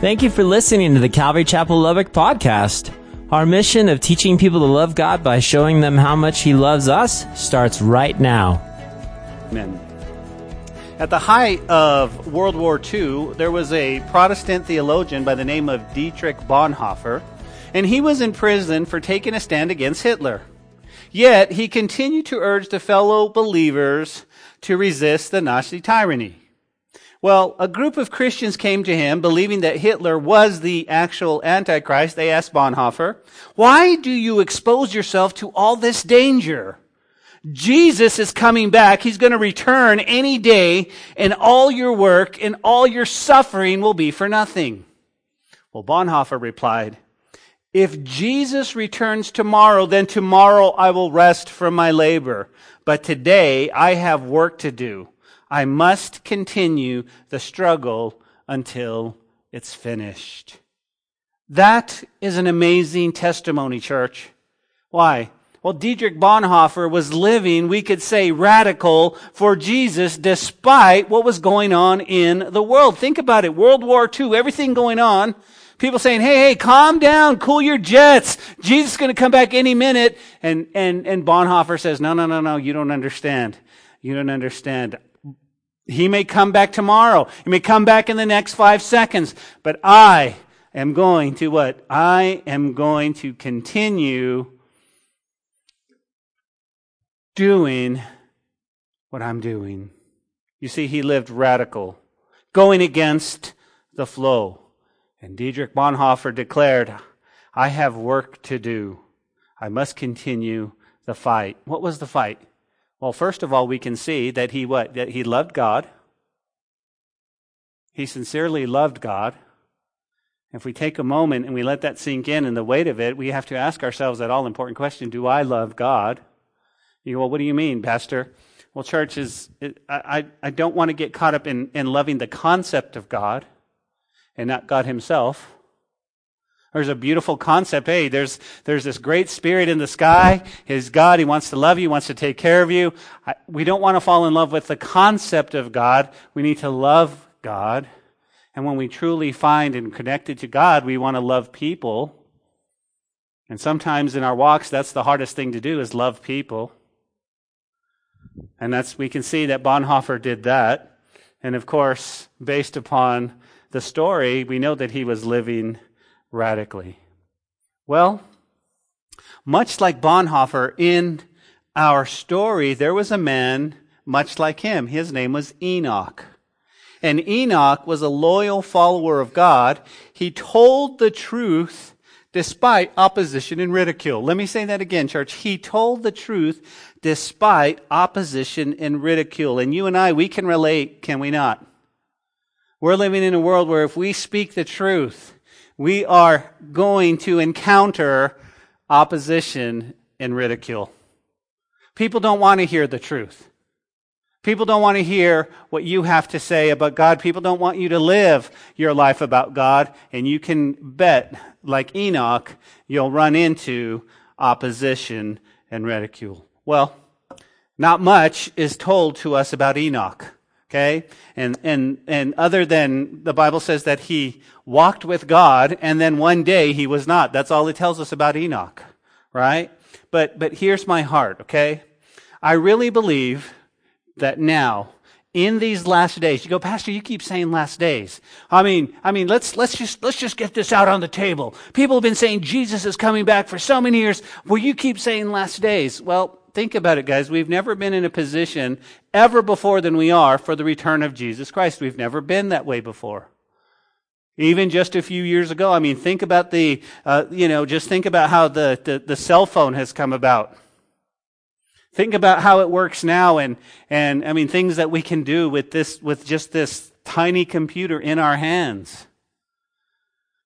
Thank you for listening to the Calvary Chapel Lubbock podcast. Our mission of teaching people to love God by showing them how much He loves us starts right now. Amen. At the height of World War II, there was a Protestant theologian by the name of Dietrich Bonhoeffer, and he was in prison for taking a stand against Hitler. Yet, he continued to urge the fellow believers to resist the Nazi tyranny. Well, a group of Christians came to him believing that Hitler was the actual Antichrist. They asked Bonhoeffer, why do you expose yourself to all this danger? Jesus is coming back. He's going to return any day and all your work and all your suffering will be for nothing. Well, Bonhoeffer replied, if Jesus returns tomorrow, then tomorrow I will rest from my labor. But today I have work to do. I must continue the struggle until it's finished. That is an amazing testimony, church. Why? Well, Dietrich Bonhoeffer was living, we could say, radical for Jesus despite what was going on in the world. Think about it. World War II, everything going on. People saying, hey, hey, calm down, cool your jets. Jesus is going to come back any minute. And, and, and Bonhoeffer says, no, no, no, no, you don't understand. You don't understand. He may come back tomorrow. He may come back in the next five seconds. But I am going to what? I am going to continue doing what I'm doing. You see, he lived radical, going against the flow. And Dietrich Bonhoeffer declared, I have work to do. I must continue the fight. What was the fight? Well, first of all, we can see that he what? That he loved God. He sincerely loved God. If we take a moment and we let that sink in and the weight of it, we have to ask ourselves that all important question Do I love God? You go, well, what do you mean, Pastor? Well, church is, I, I don't want to get caught up in, in loving the concept of God and not God Himself. There's a beautiful concept. Hey, there's, there's this great spirit in the sky. His God. He wants to love you. Wants to take care of you. I, we don't want to fall in love with the concept of God. We need to love God. And when we truly find and connected to God, we want to love people. And sometimes in our walks, that's the hardest thing to do is love people. And that's, we can see that Bonhoeffer did that. And of course, based upon the story, we know that he was living radically? Well, much like Bonhoeffer, in our story, there was a man much like him. His name was Enoch. And Enoch was a loyal follower of God. He told the truth despite opposition and ridicule. Let me say that again, church. He told the truth despite opposition and ridicule. And you and I, we can relate, can we not? We're living in a world where if we speak the truth, we are going to encounter opposition and ridicule. People don't want to hear the truth. People don't want to hear what you have to say about God. People don't want you to live your life about God. And you can bet, like Enoch, you'll run into opposition and ridicule. Well, not much is told to us about Enoch. Okay? And, and, and other than the Bible says that he walked with God and then one day he was not. That's all it tells us about Enoch. Right? But, but here's my heart, okay? I really believe that now, in these last days, you go, Pastor, you keep saying last days. I mean, I mean, let's, let's just, let's just get this out on the table. People have been saying Jesus is coming back for so many years. Will you keep saying last days? Well, think about it, guys. We've never been in a position ever before than we are for the return of Jesus Christ. We've never been that way before. Even just a few years ago, I mean, think about the, uh, you know, just think about how the, the, the cell phone has come about. Think about how it works now and, and, I mean, things that we can do with this, with just this tiny computer in our hands.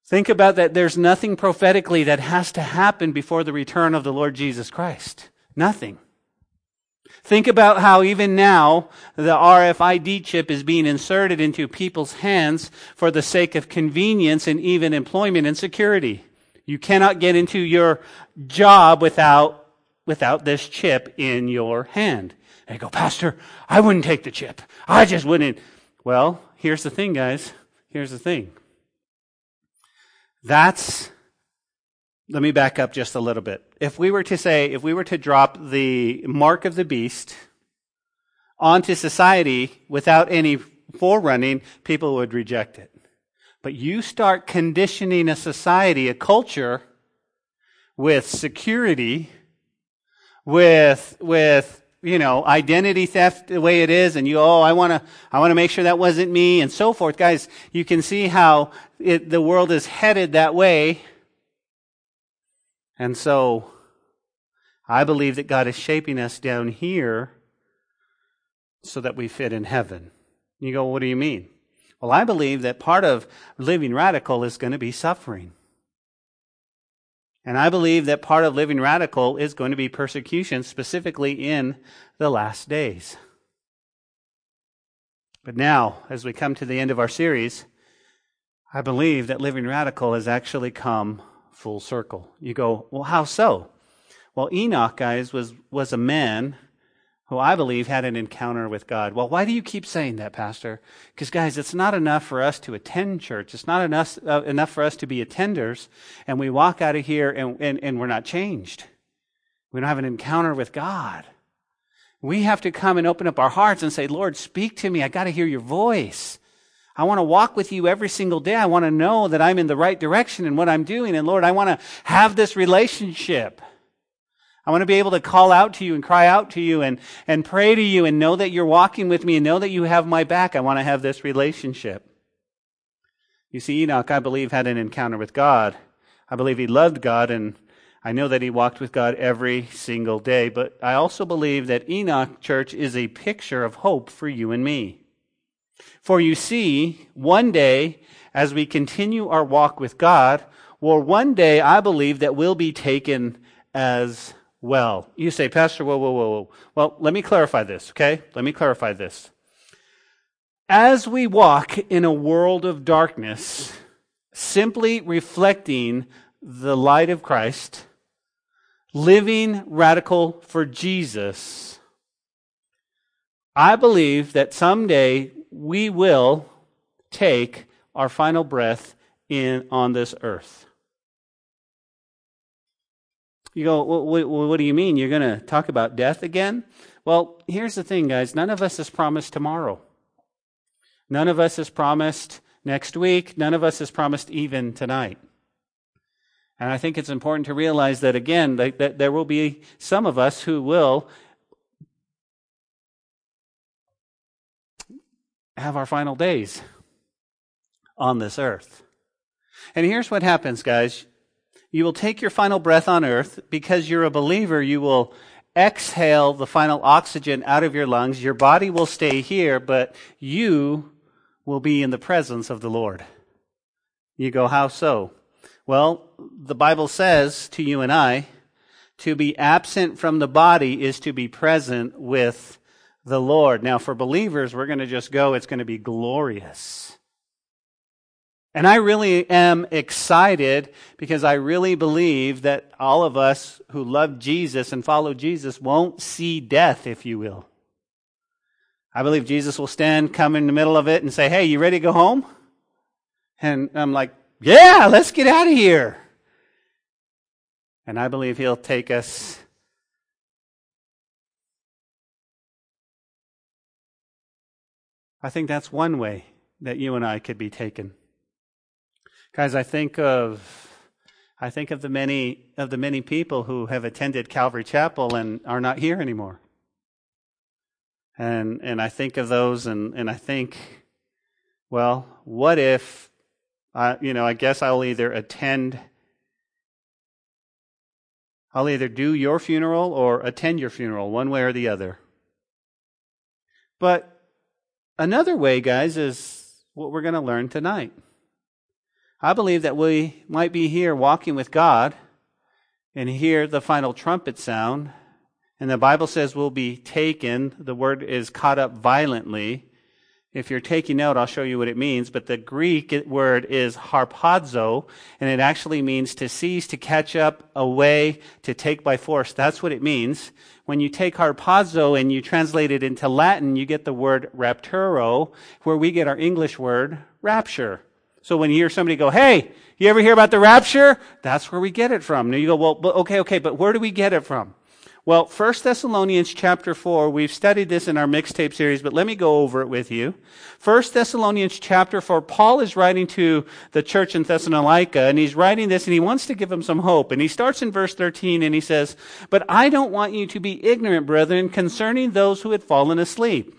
Think about that there's nothing prophetically that has to happen before the return of the Lord Jesus Christ. Nothing. Think about how even now the RFID chip is being inserted into people's hands for the sake of convenience and even employment and security. You cannot get into your job without, without this chip in your hand. And you go, Pastor, I wouldn't take the chip. I just wouldn't. Well, here's the thing, guys. Here's the thing. That's, let me back up just a little bit. If we were to say, if we were to drop the mark of the beast onto society without any forerunning, people would reject it. But you start conditioning a society, a culture, with security, with, with, you know, identity theft the way it is, and you, oh, I want to, I want to make sure that wasn't me, and so forth. Guys, you can see how it, the world is headed that way. And so, I believe that God is shaping us down here so that we fit in heaven. You go, what do you mean? Well, I believe that part of living radical is going to be suffering. And I believe that part of living radical is going to be persecution, specifically in the last days. But now, as we come to the end of our series, I believe that living radical has actually come full circle. You go, well, how so? Well, Enoch, guys, was, was a man who I believe had an encounter with God. Well, why do you keep saying that, Pastor? Because, guys, it's not enough for us to attend church. It's not enough, uh, enough for us to be attenders, and we walk out of here and, and, and we're not changed. We don't have an encounter with God. We have to come and open up our hearts and say, Lord, speak to me. I got to hear your voice. I want to walk with you every single day. I want to know that I'm in the right direction in what I'm doing. And Lord, I want to have this relationship. I want to be able to call out to you and cry out to you and, and pray to you and know that you're walking with me and know that you have my back. I want to have this relationship. You see, Enoch, I believe, had an encounter with God. I believe he loved God, and I know that he walked with God every single day. But I also believe that Enoch, church, is a picture of hope for you and me. For you see, one day, as we continue our walk with God, well, one day I believe that we'll be taken as well. You say, Pastor, whoa, whoa, whoa, whoa. Well, let me clarify this, okay? Let me clarify this. As we walk in a world of darkness, simply reflecting the light of Christ, living radical for Jesus, I believe that someday we will take our final breath in on this earth. You go, well, what, do you mean? You're going to talk about death again? Well, here's the thing, guys. None of us is promised tomorrow. None of us is promised next week. None of us is promised even tonight. And I think it's important to realize that, again, that, that there will be some of us who will have our final days on this earth. And here's what happens, guys. You will take your final breath on earth. Because you're a believer, you will exhale the final oxygen out of your lungs. Your body will stay here, but you will be in the presence of the Lord. You go, how so? Well, the Bible says to you and I, to be absent from the body is to be present with the Lord. Now, for believers, we're going to just go, it's going to be glorious. And I really am excited because I really believe that all of us who love Jesus and follow Jesus won't see death, if you will. I believe Jesus will stand, come in the middle of it, and say, Hey, you ready to go home? And I'm like, Yeah, let's get out of here. And I believe he'll take us I think that's one way that you and I could be taken. Guys, I think of I think of the many of the many people who have attended Calvary Chapel and are not here anymore. And and I think of those and, and I think, well, what if I you know, I guess I'll either attend I'll either do your funeral or attend your funeral, one way or the other. But another way, guys, is what we're going to learn tonight. I believe that we might be here walking with God and hear the final trumpet sound. And the Bible says we'll be taken. The word is caught up violently. If you're taking note, I'll show you what it means. But the Greek word is harpazo, and it actually means to seize, to catch up, away, to take by force. That's what it means. When you take harpazo and you translate it into Latin, you get the word rapturo, where we get our English word rapture. So when you hear somebody go, hey, you ever hear about the rapture? That's where we get it from. Now you go, well, okay, okay, but where do we get it from? Well, 1 Thessalonians chapter 4, we've studied this in our mixtape series, but let me go over it with you. 1 Thessalonians chapter 4, Paul is writing to the church in Thessalonica, and he's writing this, and he wants to give them some hope. And he starts in verse 13, and he says, But I don't want you to be ignorant, brethren, concerning those who had fallen asleep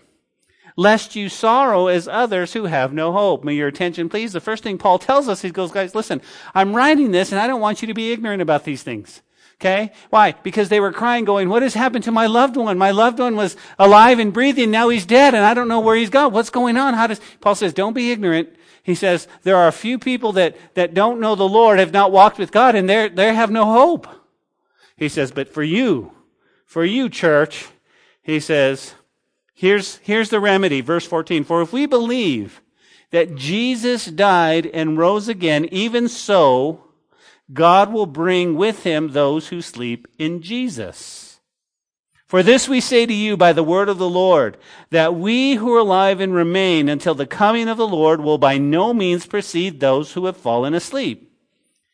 lest you sorrow as others who have no hope. May your attention please. The first thing Paul tells us, he goes, guys, listen, I'm writing this and I don't want you to be ignorant about these things. Okay? Why? Because they were crying, going, What has happened to my loved one? My loved one was alive and breathing, now he's dead, and I don't know where he's gone. What's going on? How does Paul says, Don't be ignorant. He says, There are a few people that, that don't know the Lord, have not walked with God, and they they have no hope. He says, But for you, for you, church, he says, Here's, here's the remedy, verse 14. For if we believe that Jesus died and rose again, even so, God will bring with him those who sleep in Jesus. For this we say to you by the word of the Lord, that we who are alive and remain until the coming of the Lord will by no means precede those who have fallen asleep.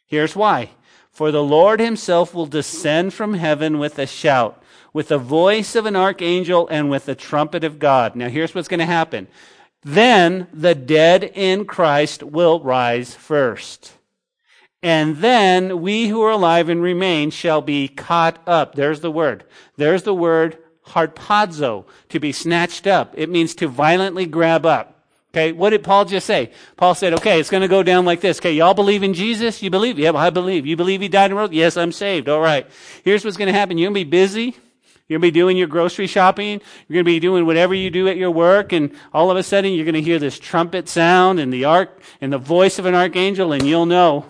Here's why. For the Lord himself will descend from heaven with a shout, with the voice of an archangel, and with the trumpet of God. Now here's what's going to happen. Then the dead in Christ will rise first. And then we who are alive and remain shall be caught up. There's the word. There's the word harpazo, to be snatched up. It means to violently grab up. Okay, what did Paul just say? Paul said, okay, it's going to go down like this. Okay, y'all believe in Jesus? You believe? Yeah, I believe. You believe he died and rose? Yes, I'm saved. All right. Here's what's going to happen. You're going to be busy. You're going to be doing your grocery shopping. You're going to be doing whatever you do at your work. And all of a sudden, you're going to hear this trumpet sound and the ark and the voice of an archangel, and you'll know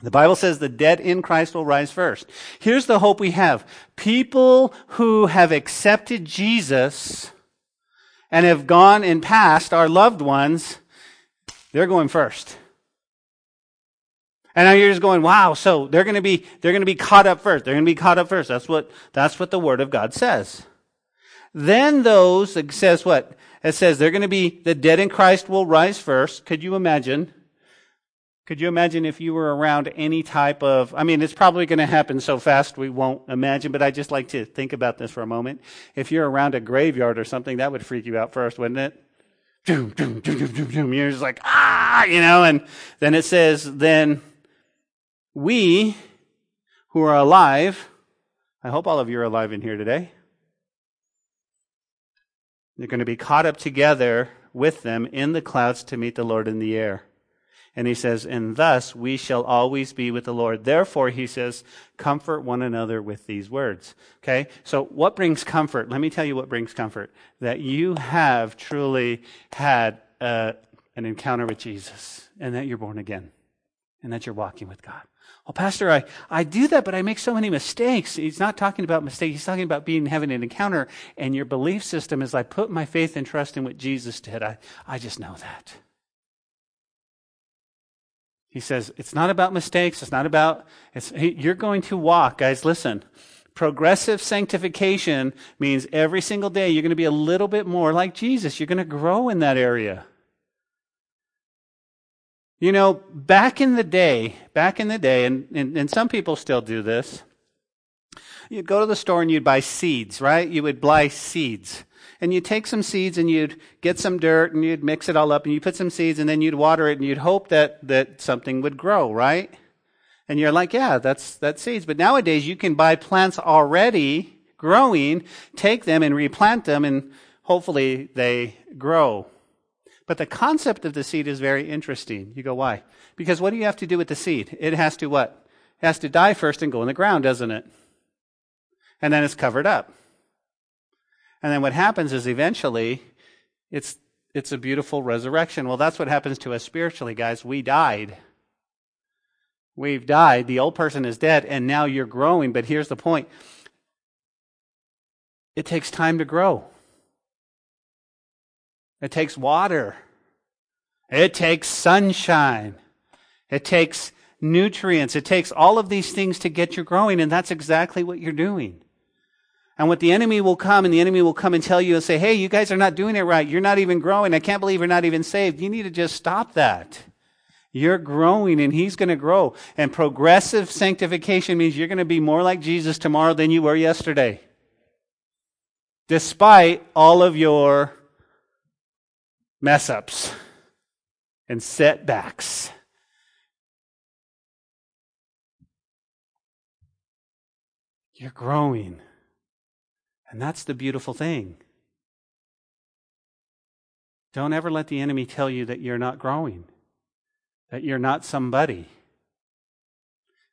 the Bible says the dead in Christ will rise first. Here's the hope we have. People who have accepted Jesus and have gone and passed, our loved ones, they're going first. And now you're just going, wow, so they're going to be, they're going to be caught up first. They're going to be caught up first. That's what, that's what the Word of God says. Then those, it says what? It says they're going to be, the dead in Christ will rise first. Could you imagine? Could you imagine if you were around any type of, I mean, it's probably going to happen so fast we won't imagine, but I just like to think about this for a moment. If you're around a graveyard or something, that would freak you out first, wouldn't it? Doom, doom, doom, doom, doom, doom. You're just like, ah, you know, and then it says, then we who are alive, I hope all of you are alive in here today. They're going to be caught up together with them in the clouds to meet the Lord in the air. And he says, and thus we shall always be with the Lord. Therefore, he says, comfort one another with these words. Okay? So what brings comfort? Let me tell you what brings comfort. That you have truly had uh, an encounter with Jesus and that you're born again and that you're walking with God. Well, Pastor, I, I do that, but I make so many mistakes. He's not talking about mistakes. He's talking about being having an encounter. And your belief system is I put my faith and trust in what Jesus did. I, I just know that. He says, it's not about mistakes. It's not about, it's, you're going to walk. Guys, listen. Progressive sanctification means every single day you're going to be a little bit more like Jesus. You're going to grow in that area. You know, back in the day, back in the day, and, and, and some people still do this, you'd go to the store and you'd buy seeds, right? You would buy seeds and you'd take some seeds and you'd get some dirt and you'd mix it all up and you put some seeds and then you'd water it and you'd hope that, that something would grow, right? And you're like, yeah, that's, that's seeds. But nowadays you can buy plants already growing, take them and replant them and hopefully they grow. But the concept of the seed is very interesting. You go, why? Because what do you have to do with the seed? It has to what? It has to die first and go in the ground, doesn't it? And then it's covered up. And then what happens is eventually it's it's a beautiful resurrection. Well, that's what happens to us spiritually, guys. We died. We've died. The old person is dead, and now you're growing. But here's the point it takes time to grow, it takes water, it takes sunshine, it takes nutrients, it takes all of these things to get you growing, and that's exactly what you're doing. And what the enemy will come and the enemy will come and tell you and say, Hey, you guys are not doing it right. You're not even growing. I can't believe you're not even saved. You need to just stop that. You're growing and he's going to grow. And progressive sanctification means you're going to be more like Jesus tomorrow than you were yesterday. Despite all of your mess ups and setbacks. You're growing. And that's the beautiful thing. Don't ever let the enemy tell you that you're not growing, that you're not somebody.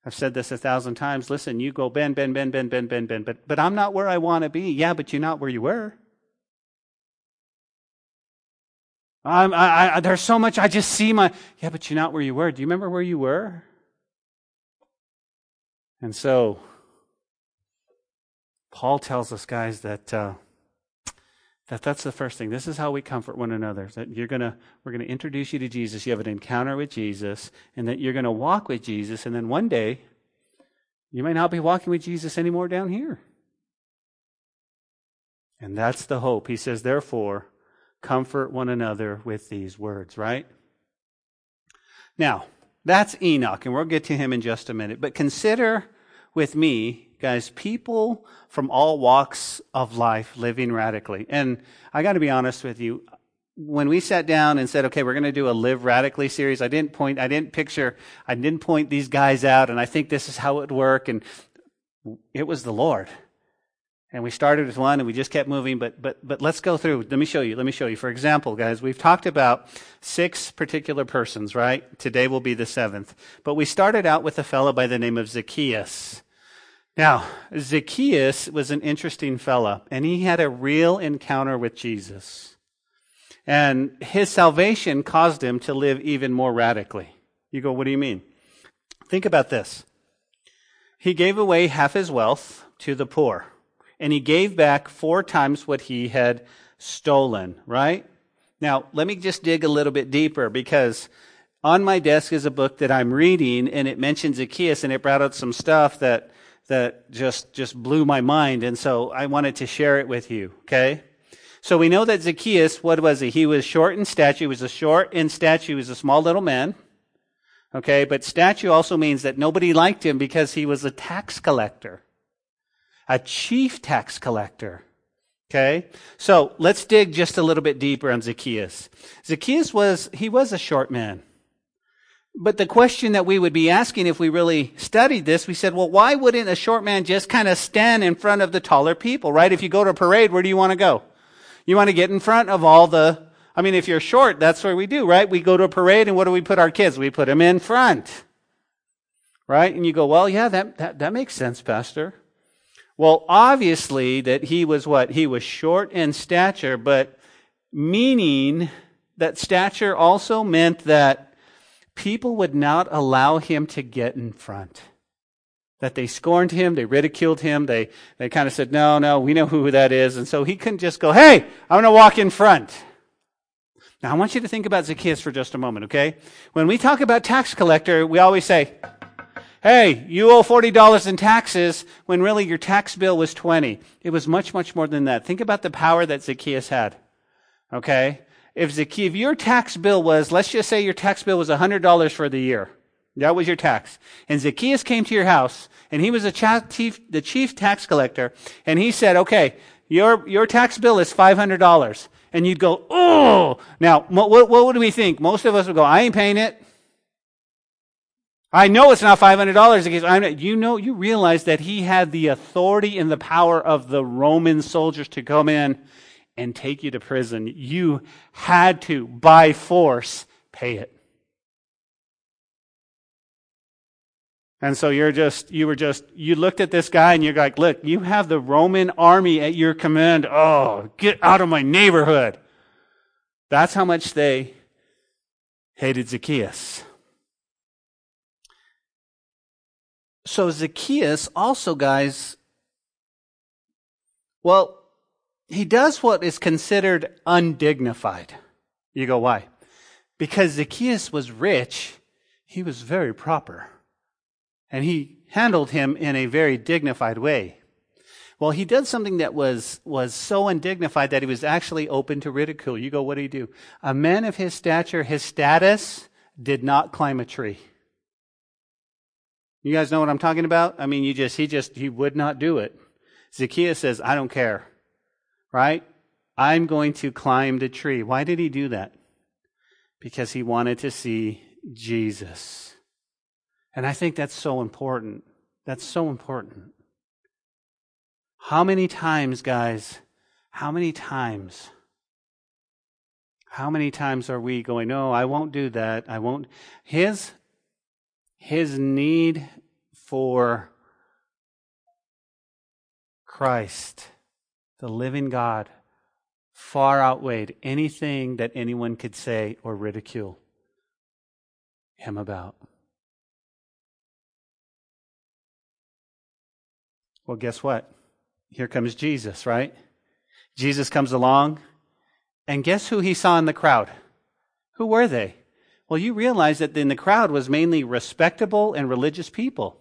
I've said this a thousand times. Listen, you go bend, bend, bend, bend, bend, bend, bend, but, but I'm not where I want to be. Yeah, but you're not where you were. I, I, there's so much, I just see my, yeah, but you're not where you were. Do you remember where you were? And so, Paul tells us, guys, that uh, that that's the first thing. This is how we comfort one another. That you're gonna we're gonna introduce you to Jesus. You have an encounter with Jesus, and that you're gonna walk with Jesus, and then one day you may not be walking with Jesus anymore down here. And that's the hope. He says, therefore, comfort one another with these words, right? Now, that's Enoch, and we'll get to him in just a minute. But consider with me Guys, people from all walks of life living radically. And I got to be honest with you. When we sat down and said, okay, we're going to do a live radically series, I didn't point, I didn't picture, I didn't point these guys out and I think this is how it would work. And it was the Lord. And we started with one and we just kept moving, but, but, but let's go through. Let me show you. Let me show you. For example, guys, we've talked about six particular persons, right? Today will be the seventh. But we started out with a fellow by the name of Zacchaeus. Now, Zacchaeus was an interesting fella, and he had a real encounter with Jesus. And his salvation caused him to live even more radically. You go, what do you mean? Think about this. He gave away half his wealth to the poor, and he gave back four times what he had stolen, right? Now, let me just dig a little bit deeper because on my desk is a book that I'm reading, and it mentions Zacchaeus, and it brought out some stuff that that just, just blew my mind. And so I wanted to share it with you. Okay. So we know that Zacchaeus, what was he? He was short in stature. He was a short in stature. He was a small little man. Okay. But stature also means that nobody liked him because he was a tax collector, a chief tax collector. Okay. So let's dig just a little bit deeper on Zacchaeus. Zacchaeus was, he was a short man. But the question that we would be asking if we really studied this, we said, well, why wouldn't a short man just kind of stand in front of the taller people, right? If you go to a parade, where do you want to go? You want to get in front of all the, I mean, if you're short, that's what we do, right? We go to a parade and what do we put our kids? We put them in front. Right? And you go, well, yeah, that, that, that makes sense, Pastor. Well, obviously that he was what? He was short in stature, but meaning that stature also meant that people would not allow him to get in front. That they scorned him, they ridiculed him, they, they kind of said, no, no, we know who that is. And so he couldn't just go, hey, I'm going to walk in front. Now, I want you to think about Zacchaeus for just a moment, okay? When we talk about tax collector, we always say, hey, you owe $40 in taxes when really your tax bill was 20. It was much, much more than that. Think about the power that Zacchaeus had. Okay? If, Zacchaeus, if your tax bill was, let's just say your tax bill was $100 for the year. That was your tax. And Zacchaeus came to your house, and he was a chief, the chief tax collector, and he said, okay, your, your tax bill is $500. And you'd go, oh! Now, what, what would we think? Most of us would go, I ain't paying it. I know it's not $500. You know, you realize that he had the authority and the power of the Roman soldiers to come in and take you to prison. You had to, by force, pay it. And so you're just, you were just, you looked at this guy and you're like, look, you have the Roman army at your command. Oh, get out of my neighborhood. That's how much they hated Zacchaeus. So Zacchaeus also, guys, well, he does what is considered undignified. You go, why? Because Zacchaeus was rich, he was very proper. And he handled him in a very dignified way. Well, he did something that was, was so undignified that he was actually open to ridicule. You go, what did he do? A man of his stature, his status, did not climb a tree. You guys know what I'm talking about? I mean, you just, he just, he would not do it. Zacchaeus says, I don't care. Right? I'm going to climb the tree. Why did he do that? Because he wanted to see Jesus. And I think that's so important. That's so important. How many times, guys, how many times, how many times are we going, no, I won't do that. I won't. His, his need for Christ, the living God, far outweighed anything that anyone could say or ridicule him about. Well, guess what? Here comes Jesus, right? Jesus comes along, and guess who he saw in the crowd? Who were they? Well, you realize that in the crowd was mainly respectable and religious people.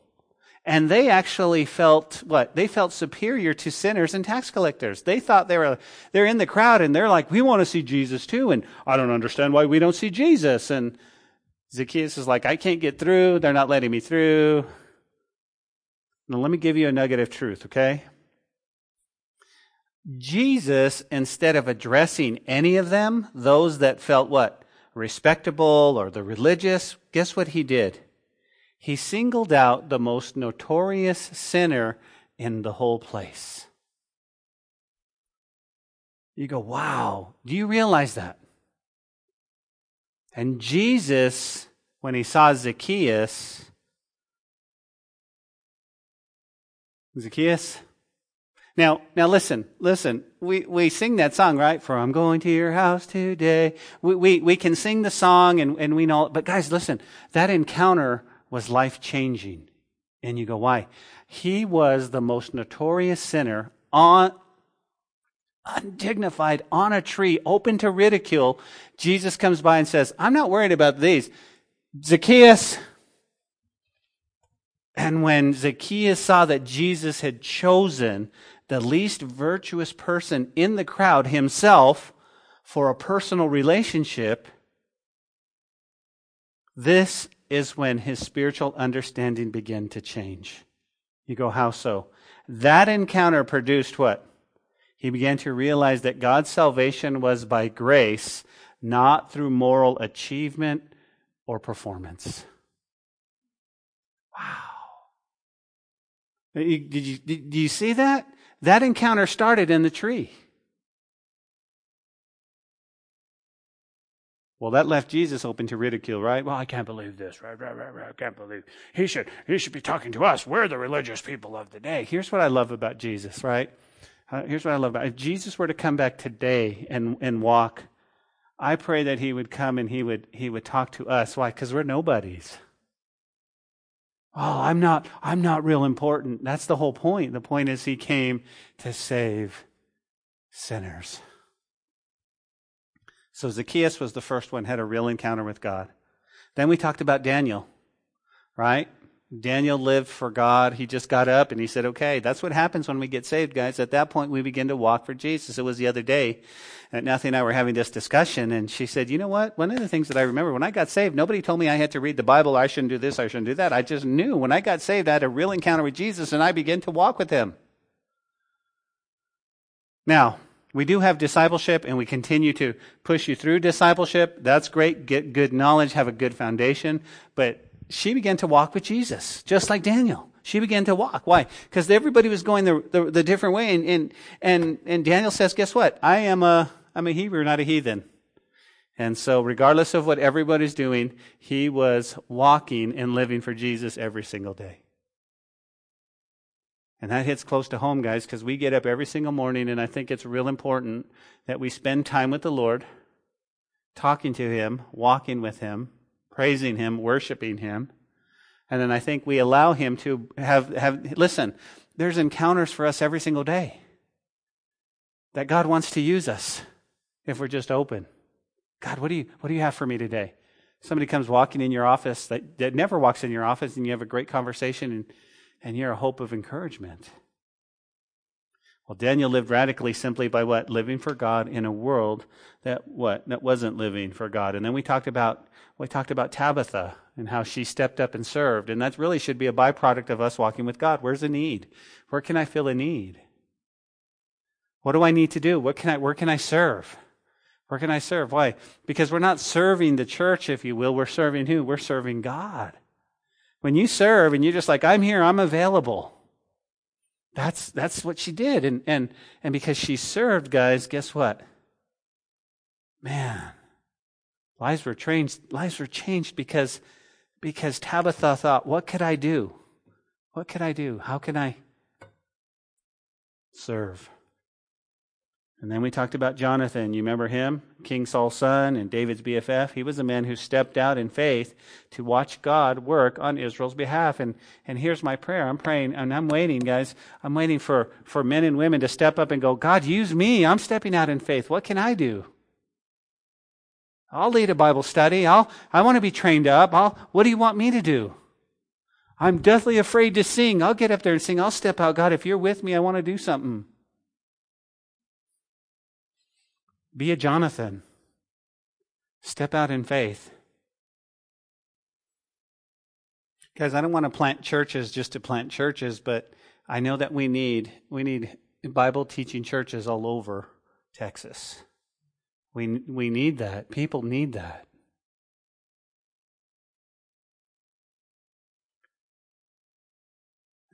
And they actually felt what? They felt superior to sinners and tax collectors. They thought they were, they're in the crowd and they're like, we want to see Jesus too. And I don't understand why we don't see Jesus. And Zacchaeus is like, I can't get through. They're not letting me through. Now, let me give you a nugget of truth, okay? Jesus, instead of addressing any of them, those that felt what? Respectable or the religious, guess what he did? He singled out the most notorious sinner in the whole place. You go, wow, do you realize that? And Jesus, when he saw Zacchaeus, Zacchaeus, now, now listen, listen. We, we sing that song, right? For I'm going to your house today. We, we, we can sing the song and, and we know, it. but guys, listen, that encounter was life changing. And you go, why? He was the most notorious sinner on, undignified on a tree, open to ridicule. Jesus comes by and says, I'm not worried about these. Zacchaeus, and when Zacchaeus saw that Jesus had chosen the least virtuous person in the crowd himself for a personal relationship, this is when his spiritual understanding began to change. You go, how so? That encounter produced what? He began to realize that God's salvation was by grace, not through moral achievement or performance. Wow. Did you, did you see that? That encounter started in the tree. Well, that left Jesus open to ridicule, right? Well, I can't believe this. Right, right, right, right. I can't believe he should he should be talking to us. We're the religious people of the day. Here's what I love about Jesus, right? Uh, here's what I love about if Jesus were to come back today and and walk. I pray that he would come and he would he would talk to us. Why? Because we're nobodies. Oh, I'm not, I'm not real important. That's the whole point. The point is he came to save sinners. So Zacchaeus was the first one, had a real encounter with God. Then we talked about Daniel, right? Daniel lived for God. He just got up and he said, okay, that's what happens when we get saved, guys. At that point, we begin to walk for Jesus. It was the other day. that Nathan and I were having this discussion and she said, you know what? One of the things that I remember when I got saved, nobody told me I had to read the Bible. I shouldn't do this. I shouldn't do that. I just knew when I got saved, I had a real encounter with Jesus and I began to walk with him. Now, we do have discipleship and we continue to push you through discipleship. That's great. Get good knowledge, have a good foundation. But she began to walk with Jesus, just like Daniel. She began to walk. Why? Because everybody was going the, the, the different way. And, and, and, and Daniel says, guess what? I am a, I'm a Hebrew, not a heathen. And so, regardless of what everybody's doing, he was walking and living for Jesus every single day. And that hits close to home, guys, because we get up every single morning, and I think it's real important that we spend time with the Lord, talking to Him, walking with Him, praising Him, worshiping Him. And then I think we allow Him to have, have, listen, there's encounters for us every single day that God wants to use us if we're just open. God, what do you, what do you have for me today? Somebody comes walking in your office that, that never walks in your office and you have a great conversation and, and you're a hope of encouragement. Well, Daniel lived radically simply by what? Living for God in a world that what? That wasn't living for God. And then we talked about we talked about Tabitha and how she stepped up and served. And that really should be a byproduct of us walking with God. Where's the need? Where can I fill a need? What do I need to do? What can I where can I serve? Where can I serve? Why? Because we're not serving the church, if you will. We're serving who? We're serving God. When you serve and you're just like, I'm here, I'm available. That's that's what she did. And and and because she served, guys, guess what? Man, lives were changed, lives were changed because because Tabitha thought, what could I do? What could I do? How can I serve? And then we talked about Jonathan. You remember him? King Saul's son and David's BFF. He was a man who stepped out in faith to watch God work on Israel's behalf. And, and here's my prayer. I'm praying and I'm waiting, guys. I'm waiting for, for men and women to step up and go, God, use me. I'm stepping out in faith. What can I do? I'll lead a Bible study. I'll, I want to be trained up. I'll, what do you want me to do? I'm deathly afraid to sing. I'll get up there and sing. I'll step out. God, if you're with me, I want to do something. Be a Jonathan. Step out in faith. Guys, I don't want to plant churches just to plant churches, but I know that we need we need Bible teaching churches all over Texas. We we need that. People need that.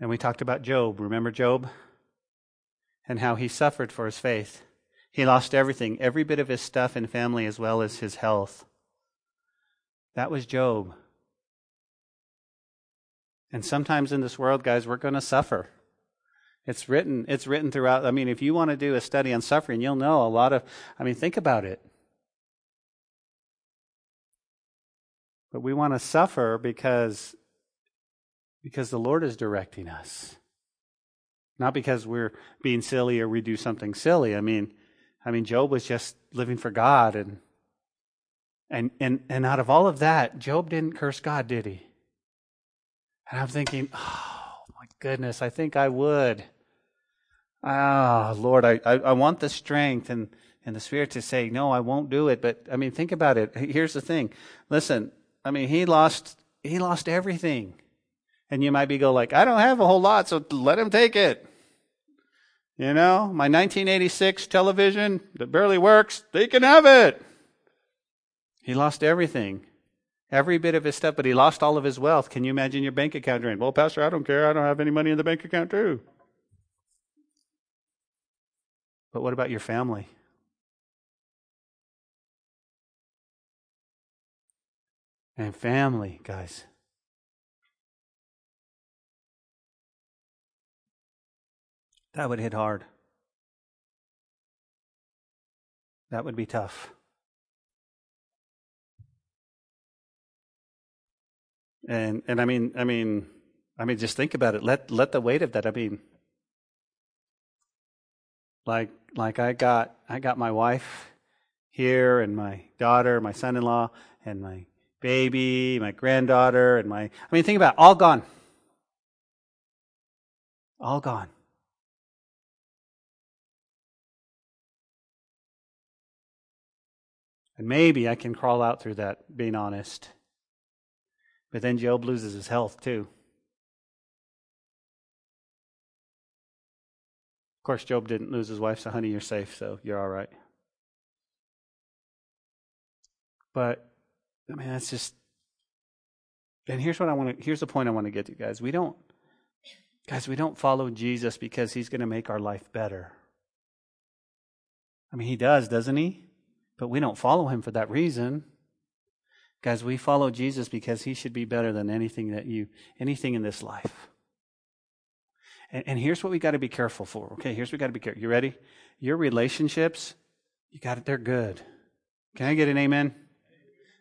And we talked about Job. Remember Job? And how he suffered for his faith. He lost everything, every bit of his stuff and family, as well as his health. That was Job. And sometimes in this world, guys, we're going to suffer. It's written, it's written throughout. I mean, if you want to do a study on suffering, you'll know a lot of, I mean, think about it. But we want to suffer because, because the Lord is directing us. Not because we're being silly or we do something silly. I mean, I mean, Job was just living for God and and and and out of all of that, Job didn't curse God, did he? And I'm thinking, oh my goodness, I think I would. Ah, oh, Lord, I, I, I want the strength and, and the spirit to say, no, I won't do it. But I mean, think about it. Here's the thing. Listen, I mean, he lost he lost everything. And you might be go like, I don't have a whole lot, so let him take it. You know, my 1986 television that barely works, they can have it. He lost everything. Every bit of his stuff, but he lost all of his wealth. Can you imagine your bank account drained? Well, Pastor, I don't care. I don't have any money in the bank account, too. But what about your family? And family, guys. That would hit hard. That would be tough. And and I mean I mean I mean just think about it. Let let the weight of that. I mean like like I got I got my wife here and my daughter, my son-in-law and my baby, my granddaughter and my I mean think about it, all gone. All gone. And maybe I can crawl out through that, being honest. But then Job loses his health too. Of course, Job didn't lose his wife, so honey, you're safe, so you're all right. But I mean, that's just. And here's what I want to. Here's the point I want to get to, guys. We don't, guys, we don't follow Jesus because He's going to make our life better. I mean, He does, doesn't He? But we don't follow him for that reason. Guys, we follow Jesus because he should be better than anything that you, anything in this life. And, and here's what we got to be careful for. Okay, here's what we got to be careful. You ready? Your relationships, you got it, they're good. Can I get an amen?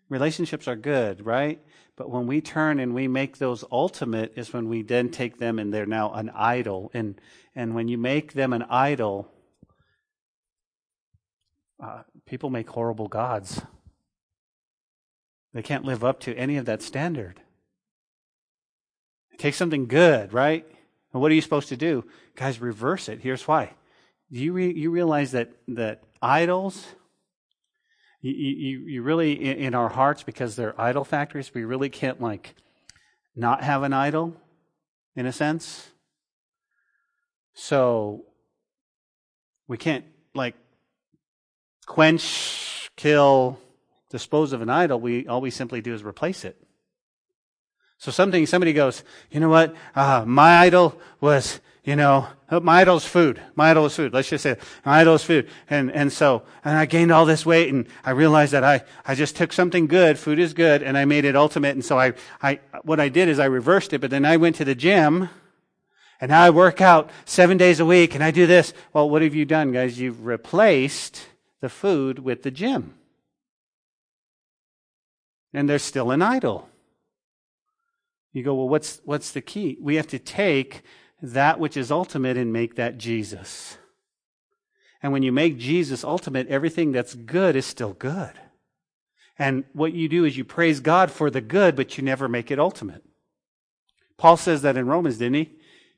Relationships are good, right? But when we turn and we make those ultimate is when we then take them and they're now an idol. And and when you make them an idol, uh, people make horrible gods. They can't live up to any of that standard. Take something good, right? And what are you supposed to do? Guys, reverse it. Here's why. do you, re- you realize that, that idols, you, you, you really, in, in our hearts, because they're idol factories, we really can't like not have an idol, in a sense. So we can't like quench, kill, dispose of an idol. We all we simply do is replace it. So something somebody goes, you know what? Uh, my idol was, you know, uh, my idol's food. My idol food. Let's just say my idol is food. And and so and I gained all this weight and I realized that I I just took something good. Food is good, and I made it ultimate. And so I I what I did is I reversed it. But then I went to the gym and now I work out seven days a week and I do this. Well, what have you done, guys? You've replaced the food with the gym. And there's still an idol. You go, well, what's, what's the key? We have to take that which is ultimate and make that Jesus. And when you make Jesus ultimate, everything that's good is still good. And what you do is you praise God for the good, but you never make it ultimate. Paul says that in Romans, didn't he?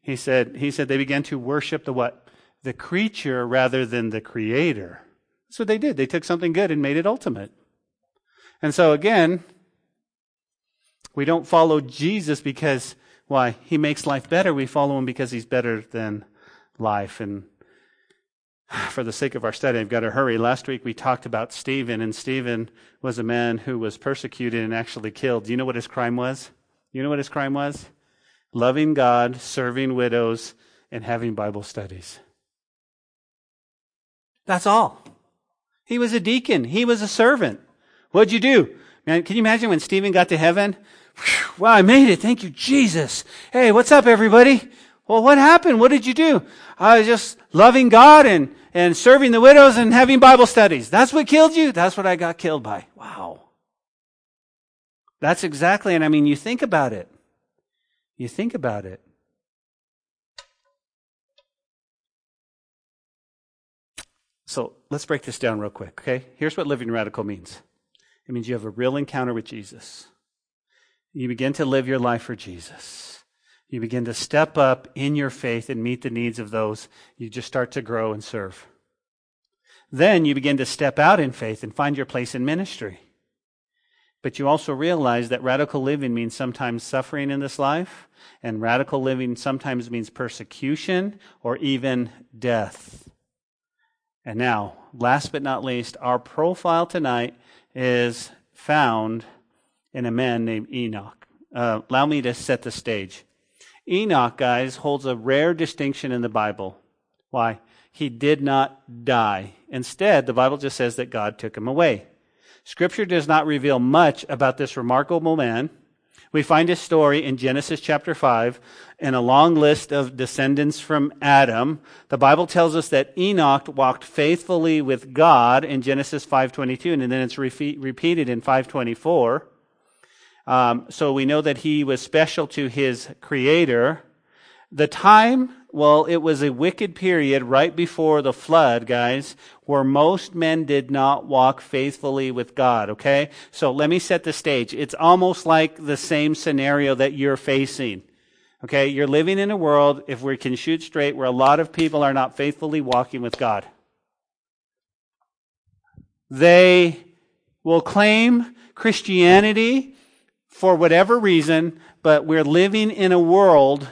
He said, he said they began to worship the what? The creature rather than the creator. That's what they did. They took something good and made it ultimate. And so again, we don't follow Jesus because, why? He makes life better. We follow him because he's better than life. And for the sake of our study, I've got to hurry. Last week we talked about Stephen, and Stephen was a man who was persecuted and actually killed. Do you know what his crime was? You know what his crime was? loving God, serving widows, and having Bible studies. That's all. He was a deacon. He was a servant. What'd you do? Man, can you imagine when Stephen got to heaven? Wow, I made it. Thank you, Jesus. Hey, what's up, everybody? Well, what happened? What did you do? I was just loving God and, and serving the widows and having Bible studies. That's what killed you? That's what I got killed by. Wow. That's exactly, and I mean, you think about it. You think about it. So let's break this down real quick, okay? Here's what living radical means it means you have a real encounter with Jesus. You begin to live your life for Jesus. You begin to step up in your faith and meet the needs of those. You just start to grow and serve. Then you begin to step out in faith and find your place in ministry. But you also realize that radical living means sometimes suffering in this life, and radical living sometimes means persecution or even death. And now, last but not least, our profile tonight is found in a man named Enoch. Uh, allow me to set the stage. Enoch, guys, holds a rare distinction in the Bible. Why? He did not die. Instead, the Bible just says that God took him away. Scripture does not reveal much about this remarkable man. We find his story in Genesis chapter 5 in a long list of descendants from Adam. The Bible tells us that Enoch walked faithfully with God in Genesis 5.22, and then it's re- repeated in 5.24. Um, so we know that he was special to his creator. The time well, it was a wicked period right before the flood, guys, where most men did not walk faithfully with God, okay? So let me set the stage. It's almost like the same scenario that you're facing. Okay, you're living in a world, if we can shoot straight, where a lot of people are not faithfully walking with God. They will claim Christianity for whatever reason, but we're living in a world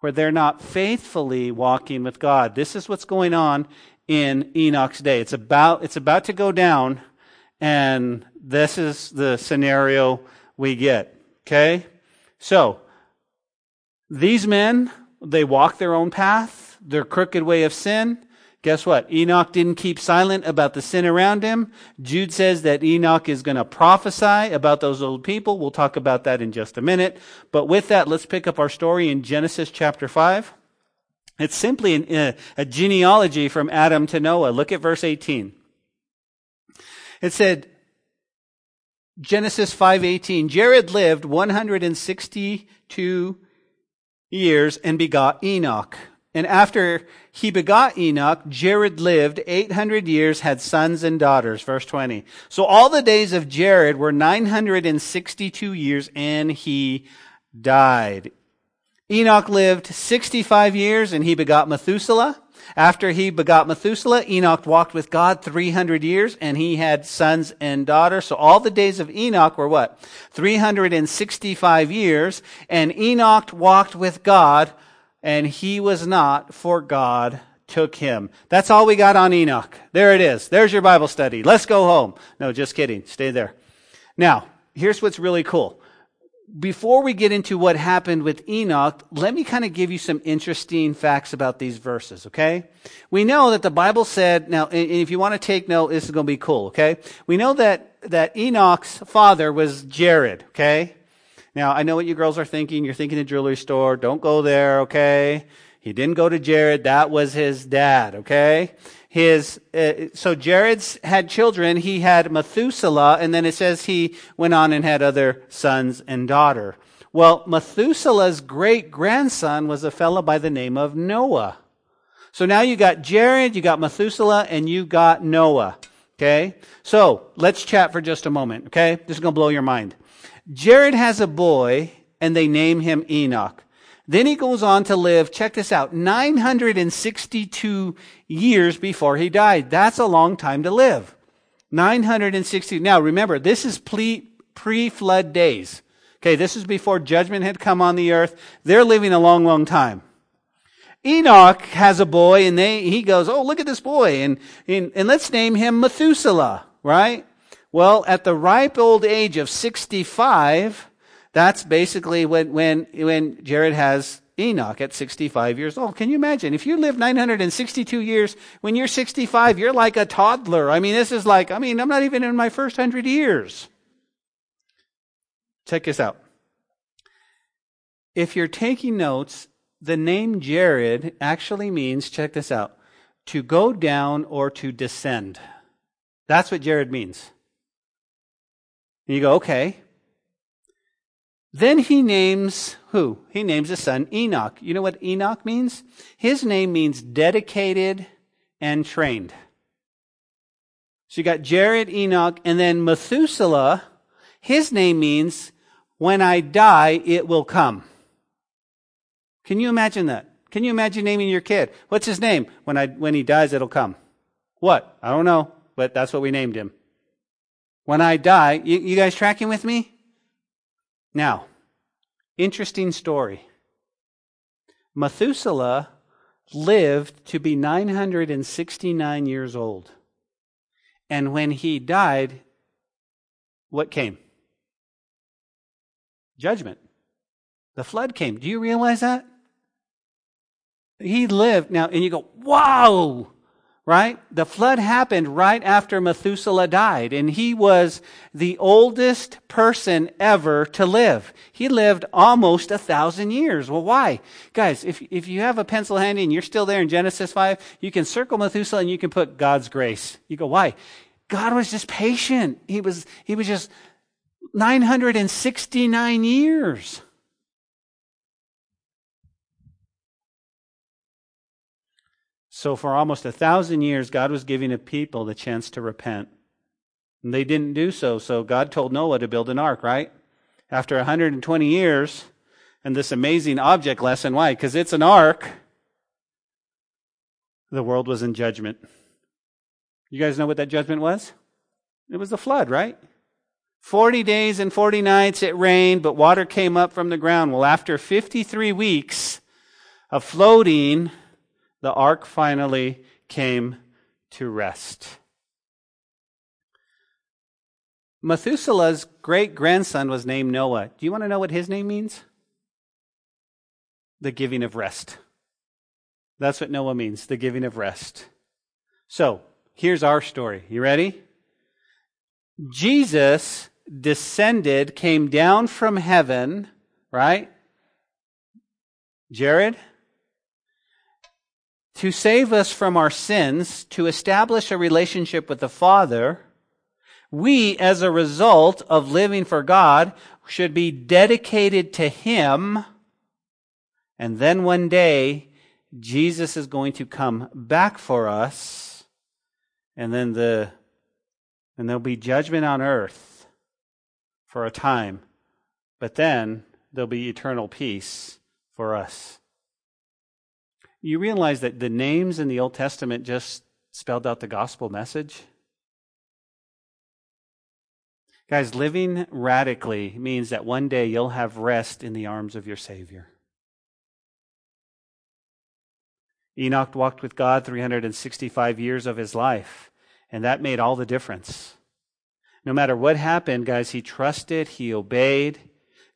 where they're not faithfully walking with God. This is what's going on in Enoch's day. It's about, it's about to go down, and this is the scenario we get. Okay? So, these men, they walk their own path, their crooked way of sin. Guess what? Enoch didn't keep silent about the sin around him. Jude says that Enoch is going to prophesy about those old people. We'll talk about that in just a minute. But with that, let's pick up our story in Genesis chapter 5. It's simply an, a, a genealogy from Adam to Noah. Look at verse 18. It said, Genesis 5:18 Jared lived 162 years and begot Enoch. And after he begot Enoch, Jared lived 800 years, had sons and daughters. Verse 20. So all the days of Jared were 962 years and he died. Enoch lived 65 years and he begot Methuselah. After he begot Methuselah, Enoch walked with God 300 years and he had sons and daughters. So all the days of Enoch were what? 365 years. And Enoch walked with God and he was not, for God took him. That's all we got on Enoch. There it is. There's your Bible study. Let's go home. No, just kidding. Stay there. Now, here's what's really cool before we get into what happened with Enoch, let me kind of give you some interesting facts about these verses, okay? We know that the Bible said, now, if you want to take note, this is going to be cool, okay? We know that, that Enoch's father was Jared, okay? Now, I know what you girls are thinking. You're thinking the jewelry store. Don't go there, okay? He didn't go to Jared. That was his dad, okay? his uh, so Jared's had children. He had Methuselah, and then it says he went on and had other sons and daughter. Well, Methuselah's great grandson was a fellow by the name of Noah. So now you got Jared, you got Methuselah, and you got Noah. Okay? So let's chat for just a moment. Okay? This is going to blow your mind. Jared has a boy, and they name him Enoch. Then he goes on to live, check this out, 962 years before he died. That's a long time to live. 960. Now remember, this is pre-flood days. Okay, this is before judgment had come on the earth. They're living a long, long time. Enoch has a boy and they, he goes, oh, look at this boy and, and, and let's name him Methuselah, right? Well, at the ripe old age of 65, that's basically when, when, when Jared has Enoch at 65 years old. Can you imagine? If you live 962 years, when you're 65, you're like a toddler. I mean, this is like, I mean, I'm not even in my first hundred years. Check this out. If you're taking notes, the name Jared actually means, check this out, to go down or to descend. That's what Jared means. And you go, okay, then he names who? He names his son Enoch. You know what Enoch means? His name means dedicated and trained. So you got Jared, Enoch, and then Methuselah. His name means when I die, it will come. Can you imagine that? Can you imagine naming your kid? What's his name? When I, when he dies, it'll come. What? I don't know, but that's what we named him. When I die, you, you guys tracking with me? Now, interesting story. Methuselah lived to be 969 years old. And when he died, what came? Judgment. The flood came. Do you realize that? He lived. Now, and you go, wow! Right? The flood happened right after Methuselah died, and he was the oldest person ever to live. He lived almost a thousand years. Well, why? Guys, if, if you have a pencil handy and you're still there in Genesis 5, you can circle Methuselah and you can put God's grace. You go, why? God was just patient. He was, he was just 969 years. So, for almost a thousand years, God was giving a people the chance to repent. And they didn't do so, so God told Noah to build an ark, right? After 120 years, and this amazing object lesson, why? Because it's an ark. The world was in judgment. You guys know what that judgment was? It was the flood, right? 40 days and 40 nights it rained, but water came up from the ground. Well, after 53 weeks of floating, the ark finally came to rest. Methuselah's great grandson was named Noah. Do you want to know what his name means? The giving of rest. That's what Noah means, the giving of rest. So, here's our story. You ready? Jesus descended, came down from heaven, right? Jared? To save us from our sins, to establish a relationship with the Father, we, as a result of living for God, should be dedicated to Him. And then one day, Jesus is going to come back for us. And then the, and there'll be judgment on earth for a time. But then there'll be eternal peace for us. You realize that the names in the Old Testament just spelled out the gospel message? Guys, living radically means that one day you'll have rest in the arms of your Savior. Enoch walked with God 365 years of his life, and that made all the difference. No matter what happened, guys, he trusted, he obeyed.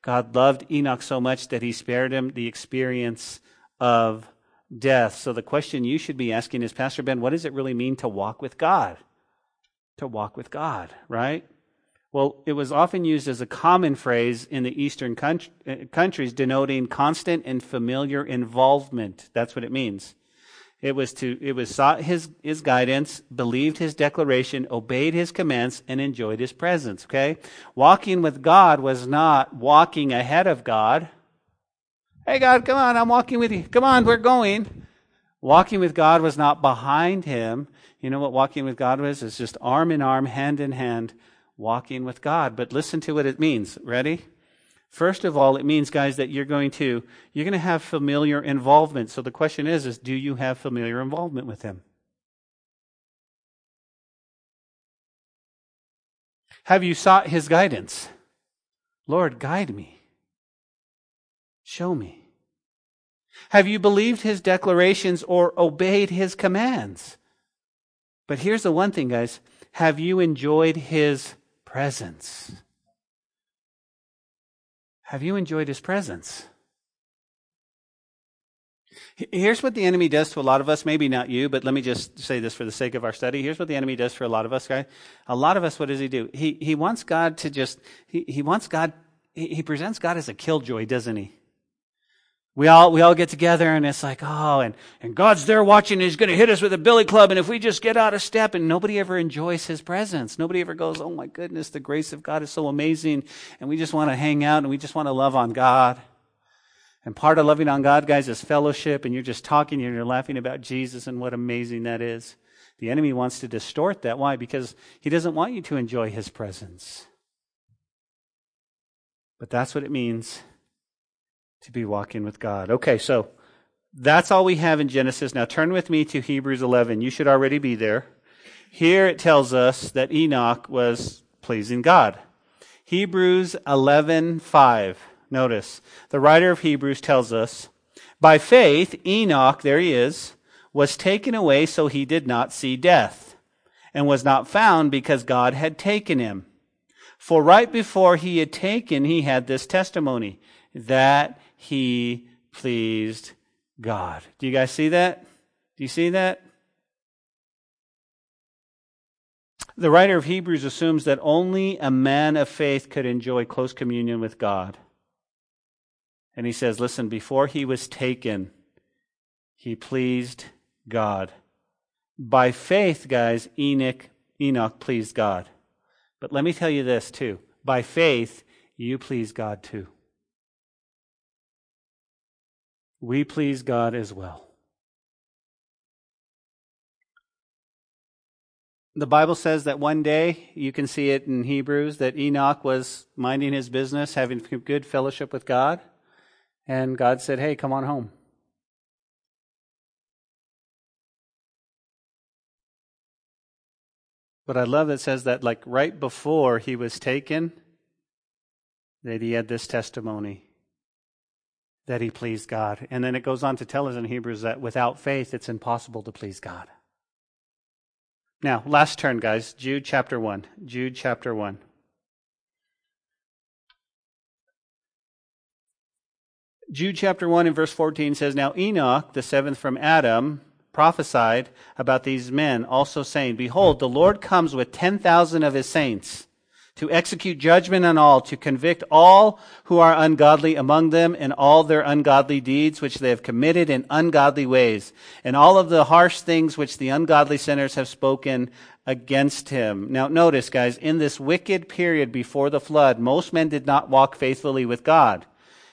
God loved Enoch so much that he spared him the experience of death. So the question you should be asking is, Pastor Ben, what does it really mean to walk with God? To walk with God, right? Well, it was often used as a common phrase in the Eastern uh, countries denoting constant and familiar involvement. That's what it means. It was to it was sought his his guidance, believed his declaration, obeyed his commands, and enjoyed his presence. Okay? Walking with God was not walking ahead of God. Hey God, come on, I'm walking with you. Come on, we're going. Walking with God was not behind him. You know what walking with God was? It's just arm in arm, hand in hand, walking with God. But listen to what it means. Ready? First of all, it means, guys, that you're going to you're going to have familiar involvement. So the question is, is do you have familiar involvement with him? Have you sought his guidance? Lord, guide me. Show me. Have you believed his declarations or obeyed his commands? But here's the one thing, guys. Have you enjoyed his presence? Have you enjoyed his presence? Here's what the enemy does to a lot of us. Maybe not you, but let me just say this for the sake of our study. Here's what the enemy does for a lot of us, guys. A lot of us, what does he do? He, he wants God to just, he, he wants God, he, he presents God as a killjoy, doesn't he? We all, we all get together and it's like, oh, and, and God's there watching he's going to hit us with a billy club. And if we just get out of step and nobody ever enjoys his presence, nobody ever goes, oh my goodness, the grace of God is so amazing. And we just want to hang out and we just want to love on God. And part of loving on God, guys, is fellowship and you're just talking and you're laughing about Jesus and what amazing that is. The enemy wants to distort that. Why? Because he doesn't want you to enjoy his presence. But that's what it means to be walking with God. Okay, so that's all we have in Genesis. Now turn with me to Hebrews 11. You should already be there. Here it tells us that Enoch was pleasing God. Hebrews 11:5. Notice, the writer of Hebrews tells us, by faith Enoch, there he is, was taken away so he did not see death, and was not found because God had taken him. For right before he had taken, he had this testimony that he pleased God. Do you guys see that? Do you see that? The writer of Hebrews assumes that only a man of faith could enjoy close communion with God. And he says, listen, before he was taken, he pleased God. By faith, guys, Enoch, Enoch pleased God. But let me tell you this too. By faith, you please God too we please God as well. The Bible says that one day, you can see it in Hebrews, that Enoch was minding his business, having good fellowship with God, and God said, Hey, come on home. But I love that says that, like, right before he was taken, that he had this testimony that he pleased God. And then it goes on to tell us in Hebrews that without faith, it's impossible to please God. Now, last turn, guys. Jude chapter 1. Jude chapter 1. Jude chapter 1 and verse 14 says, Now Enoch, the seventh from Adam, prophesied about these men, also saying, Behold, the Lord comes with 10,000 of his saints to execute judgment on all, to convict all who are ungodly among them and all their ungodly deeds which they have committed in ungodly ways, and all of the harsh things which the ungodly sinners have spoken against him. Now notice, guys, in this wicked period before the flood, most men did not walk faithfully with God.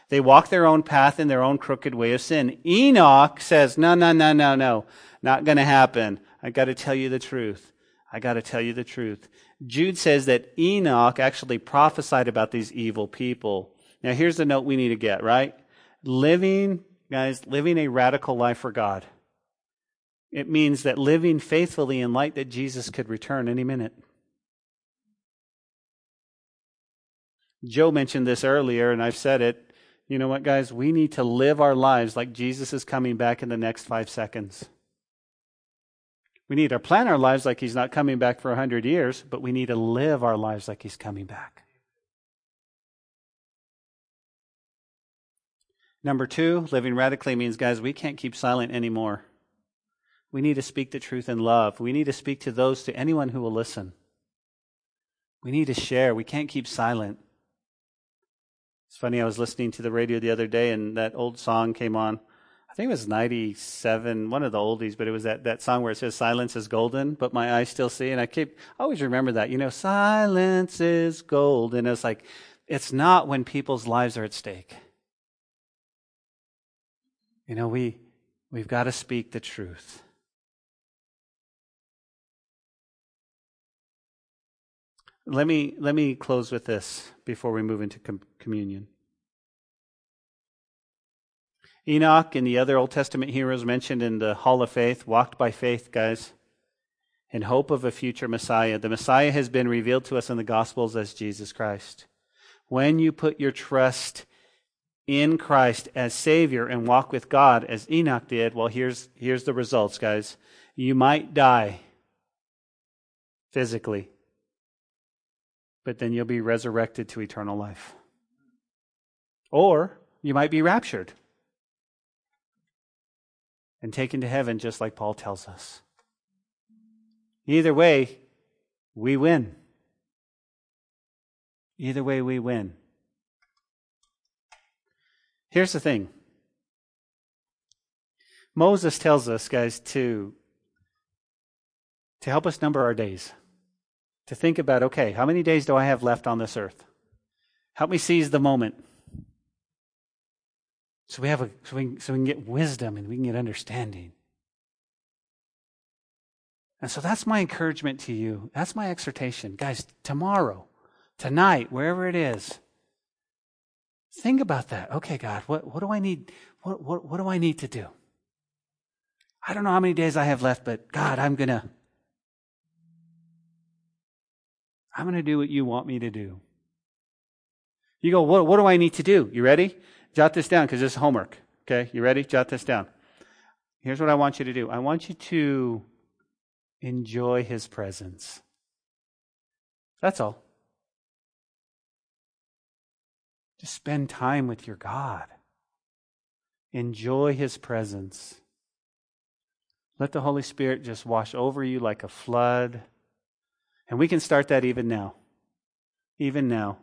They walked their own path in their own crooked way of sin. Enoch says, no, no, no, no, no, not going to happen. I got to tell you the truth. I got to tell you the truth. Jude says that Enoch actually prophesied about these evil people. Now, here's the note we need to get, right? Living, guys, living a radical life for God. It means that living faithfully in light that Jesus could return any minute. Joe mentioned this earlier, and I've said it. You know what, guys? We need to live our lives like Jesus is coming back in the next five seconds. We need to plan our lives like he's not coming back for a hundred years, but we need to live our lives like he's coming back. Number two, living radically means, guys, we can't keep silent anymore. We need to speak the truth in love. We need to speak to those, to anyone who will listen. We need to share. We can't keep silent. It's funny, I was listening to the radio the other day and that old song came on. I think it was 97, one of the oldies, but it was that, that song where it says, Silence is golden, but my eyes still see. And I keep, I always remember that, you know, silence is gold. And it's like, it's not when people's lives are at stake. You know, we, we've got to speak the truth. Let me, let me close with this before we move into com- communion. Enoch and the other Old Testament heroes mentioned in the Hall of Faith walked by faith, guys, in hope of a future Messiah. The Messiah has been revealed to us in the Gospels as Jesus Christ. When you put your trust in Christ as Savior and walk with God as Enoch did, well, here's, here's the results, guys. You might die physically, but then you'll be resurrected to eternal life. Or you might be raptured and taken to heaven, just like Paul tells us. Either way, we win. Either way, we win. Here's the thing Moses tells us, guys, to, to help us number our days, to think about okay, how many days do I have left on this earth? Help me seize the moment. So we have a so we, so we can get wisdom and we can get understanding. And so that's my encouragement to you. That's my exhortation. Guys, tomorrow, tonight, wherever it is, think about that. Okay, God, what, what do I need? What, what, what do I need to do? I don't know how many days I have left, but God, I'm gonna I'm gonna do what you want me to do. You go, what, what do I need to do? You ready? Jot this down because this is homework. Okay, you ready? Jot this down. Here's what I want you to do I want you to enjoy his presence. That's all. Just spend time with your God. Enjoy his presence. Let the Holy Spirit just wash over you like a flood. And we can start that even now. Even now.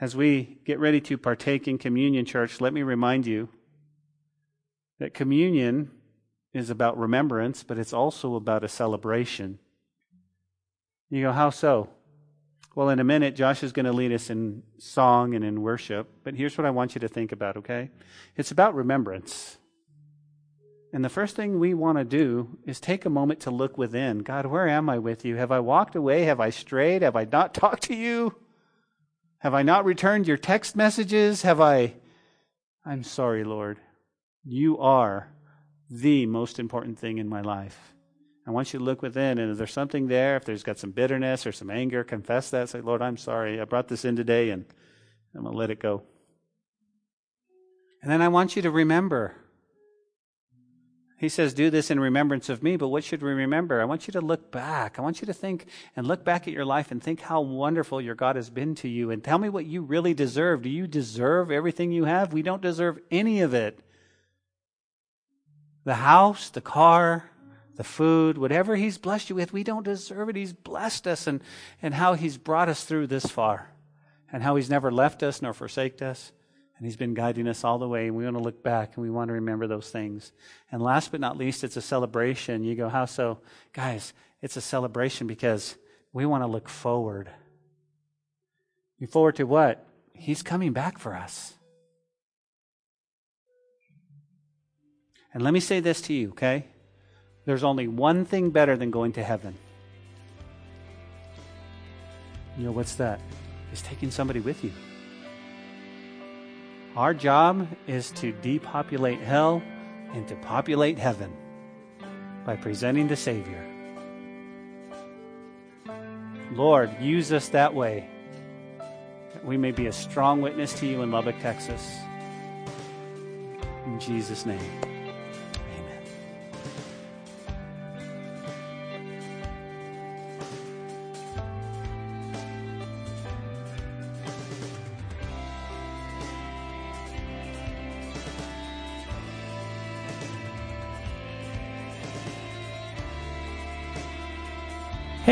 As we get ready to partake in communion, church, let me remind you that communion is about remembrance, but it's also about a celebration. You go, how so? Well, in a minute, Josh is going to lead us in song and in worship, but here's what I want you to think about, okay? It's about remembrance. And the first thing we want to do is take a moment to look within. God, where am I with you? Have I walked away? Have I strayed? Have I not talked to you? Have I not returned your text messages? Have I? I'm sorry, Lord. You are the most important thing in my life. I want you to look within, and if there's something there, if there's got some bitterness or some anger, confess that. Say, Lord, I'm sorry. I brought this in today, and I'm going to let it go. And then I want you to remember he says, Do this in remembrance of me, but what should we remember? I want you to look back. I want you to think and look back at your life and think how wonderful your God has been to you and tell me what you really deserve. Do you deserve everything you have? We don't deserve any of it. The house, the car, the food, whatever He's blessed you with, we don't deserve it. He's blessed us and, and how He's brought us through this far and how He's never left us nor forsaken us. And He's been guiding us all the way. And we want to look back and we want to remember those things. And last but not least, it's a celebration. You go, how so? Guys, it's a celebration because we want to look forward. Look forward to what? He's coming back for us. And let me say this to you, okay? There's only one thing better than going to heaven. You know what's that? Is taking somebody with you. Our job is to depopulate hell and to populate heaven by presenting the Savior. Lord, use us that way. That we may be a strong witness to you in Lubbock, Texas. In Jesus' name.